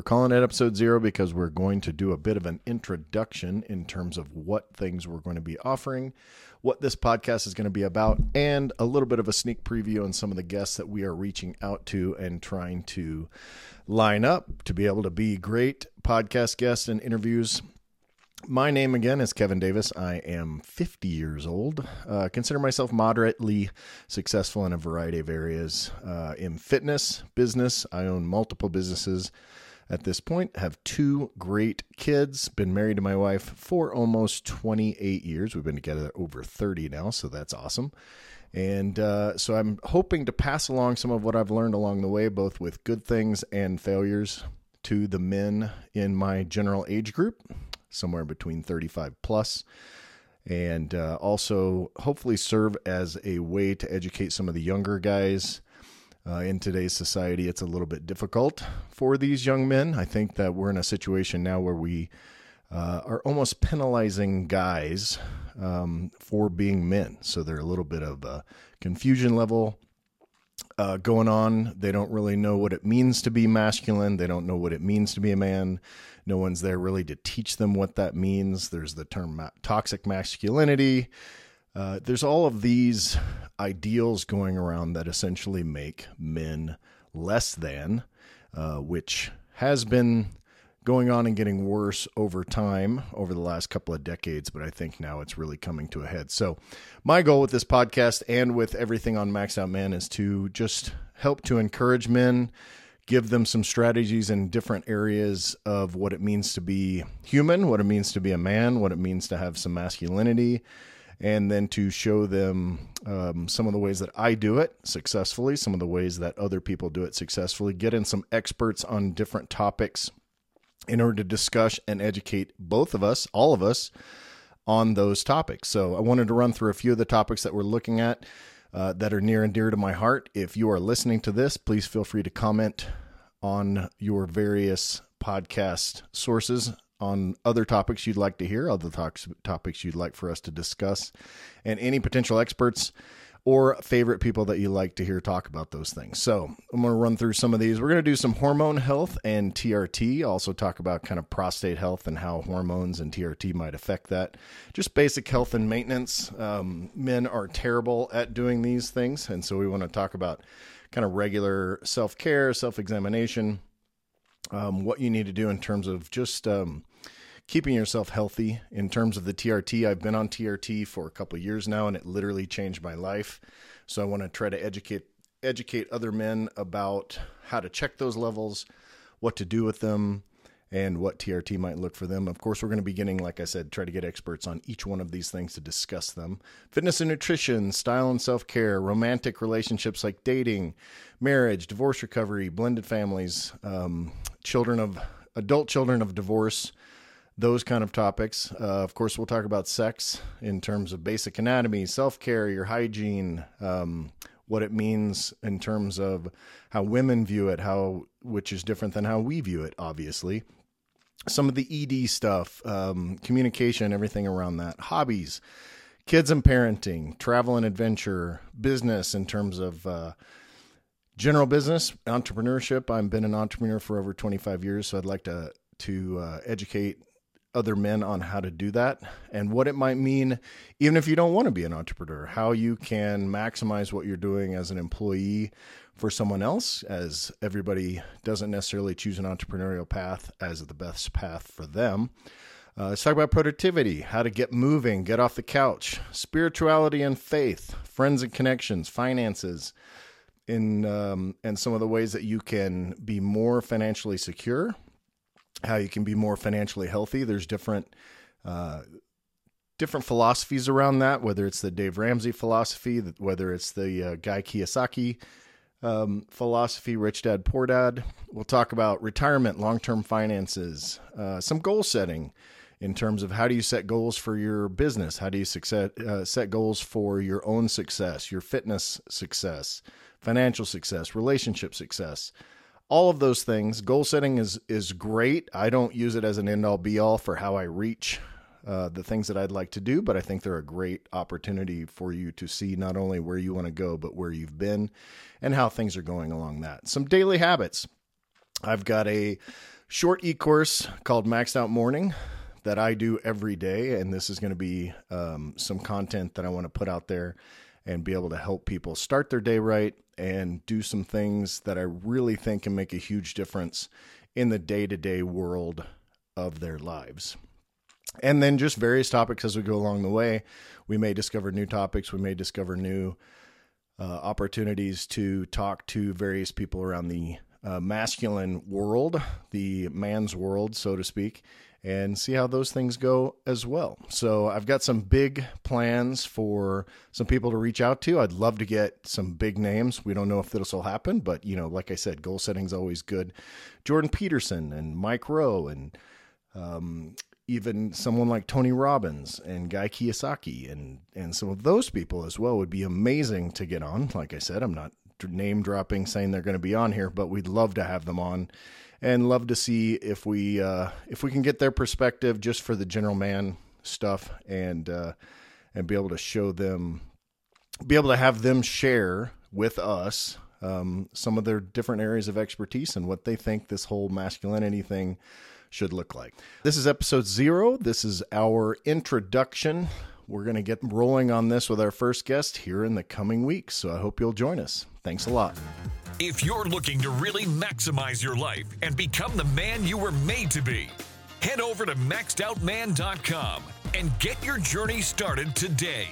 We're calling it episode zero because we're going to do a bit of an introduction in terms of what things we're going to be offering, what this podcast is going to be about, and a little bit of a sneak preview on some of the guests that we are reaching out to and trying to line up to be able to be great podcast guests and interviews my name again is Kevin Davis. I am 50 years old. Uh, consider myself moderately successful in a variety of areas. Uh, in fitness, business, I own multiple businesses at this point. Have two great kids. Been married to my wife for almost 28 years. We've been together over 30 now, so that's awesome. And uh, so I'm hoping to pass along some of what I've learned along the way, both with good things and failures, to the men in my general age group somewhere between 35 plus, and uh, also hopefully serve as a way to educate some of the younger guys. Uh, in today's society, it's a little bit difficult for these young men. I think that we're in a situation now where we uh, are almost penalizing guys um, for being men. So there's a little bit of a confusion level uh, going on. They don't really know what it means to be masculine. They don't know what it means to be a man. No one's there really to teach them what that means. There's the term ma- toxic masculinity. Uh, there's all of these ideals going around that essentially make men less than, uh, which has been going on and getting worse over time over the last couple of decades, but I think now it's really coming to a head. So, my goal with this podcast and with everything on Maxed Out Man is to just help to encourage men give them some strategies in different areas of what it means to be human, what it means to be a man, what it means to have some masculinity, and then to show them um, some of the ways that I do it successfully, some of the ways that other people do it successfully, get in some experts on different topics in order to discuss and educate both of us, all of us, on those topics. So I wanted to run through a few of the topics that we're looking at uh, that are near and dear to my heart. If you are listening to this, please feel free to comment on your various podcast sources on other topics you'd like to hear, other topics you'd like for us to discuss, and any potential experts or favorite people that you like to hear talk about those things. So I'm going to run through some of these. We're going to do some hormone health and TRT, also talk about kind of prostate health and how hormones and TRT might affect that. Just basic health and maintenance. Um, men are terrible at doing these things. And so we want to talk about kind of regular self care, self examination, um, what you need to do in terms of just. Um, keeping yourself healthy in terms of the TRT. I've been on TRT for a couple years now and it literally changed my life. So I want to try to educate educate other men about how to check those levels, what to do with them, and what TRT might look for them. Of course, we're going to be getting, like I said, try to get experts on each one of these things to discuss them. Fitness and nutrition, style and self care, romantic relationships like dating, marriage, divorce recovery, blended families, um, children of adult children of divorce, those kind of topics. Uh, of course, we'll talk about sex in terms of basic anatomy, self care, your hygiene, um, what it means in terms of how women view it, how which is different than how we view it, obviously. Some of the ED stuff, um, communication, everything around that, hobbies, kids and parenting, travel and adventure, business in terms of uh, general business, entrepreneurship. I've been an entrepreneur for over 25 years, so I'd like to to uh, educate other men on how to do that and what it might mean, even if you don't want to be an entrepreneur, how you can maximize what you're doing as an employee for someone else, as everybody doesn't necessarily choose an entrepreneurial path as the best path for them. Uh, let's talk about productivity, how to get moving, get off the couch, spirituality and faith, friends and connections, finances, in um, and some of the ways that you can be more financially secure how you can be more financially healthy. There's different uh, different philosophies around that. Whether it's the Dave Ramsey philosophy, whether it's the uh, Guy Kiyosaki um, philosophy, Rich Dad Poor Dad. We'll talk about retirement, long term finances, uh, some goal setting in terms of how do you set goals for your business, how do you success, uh, set goals for your own success, your fitness success, financial success, relationship success all of those things. Goal setting is is great. I don't use it as an end all be all for how I reach uh, the things that I'd like to do, but I think they're a great opportunity for you to see not only where you want to go, but where you've been and how things are going along that. Some daily habits. I've got a short e course called Maxed Out Morning that I do every day. And this is going to be um, some content that I want to put out there and be able to help people start their day right and do some things that I really think can make a huge difference in the day to day world of their lives. And then just various topics as we go along the way. We may discover new topics, we may discover new uh, opportunities to talk to various people around the uh, masculine world, the man's world, so to speak, and see how those things go as well. So I've got some big plans for some people to reach out to. I'd love to get some big names. We don't know if this will happen, but you know, like I said, goal setting is always good. Jordan Peterson and Mike Rowe and um, even someone like Tony Robbins and Guy Kiyosaki and and some of those people as well would be amazing to get on. Like I said, I'm not name dropping saying they're going to be on here, but we'd love to have them on and love to see if we uh, if we can get their perspective just for the general man stuff and uh, and be able to show them be able to have them share with us um, some of their different areas of expertise and what they think this whole masculinity thing should look like. This is episode zero. This is our introduction. We're going to get rolling on this with our first guest here in the coming weeks. So I hope you'll join us. Thanks a lot. If you're looking to really maximize your life and become the man you were made to be, head over to maxedoutman.com and get your journey started today.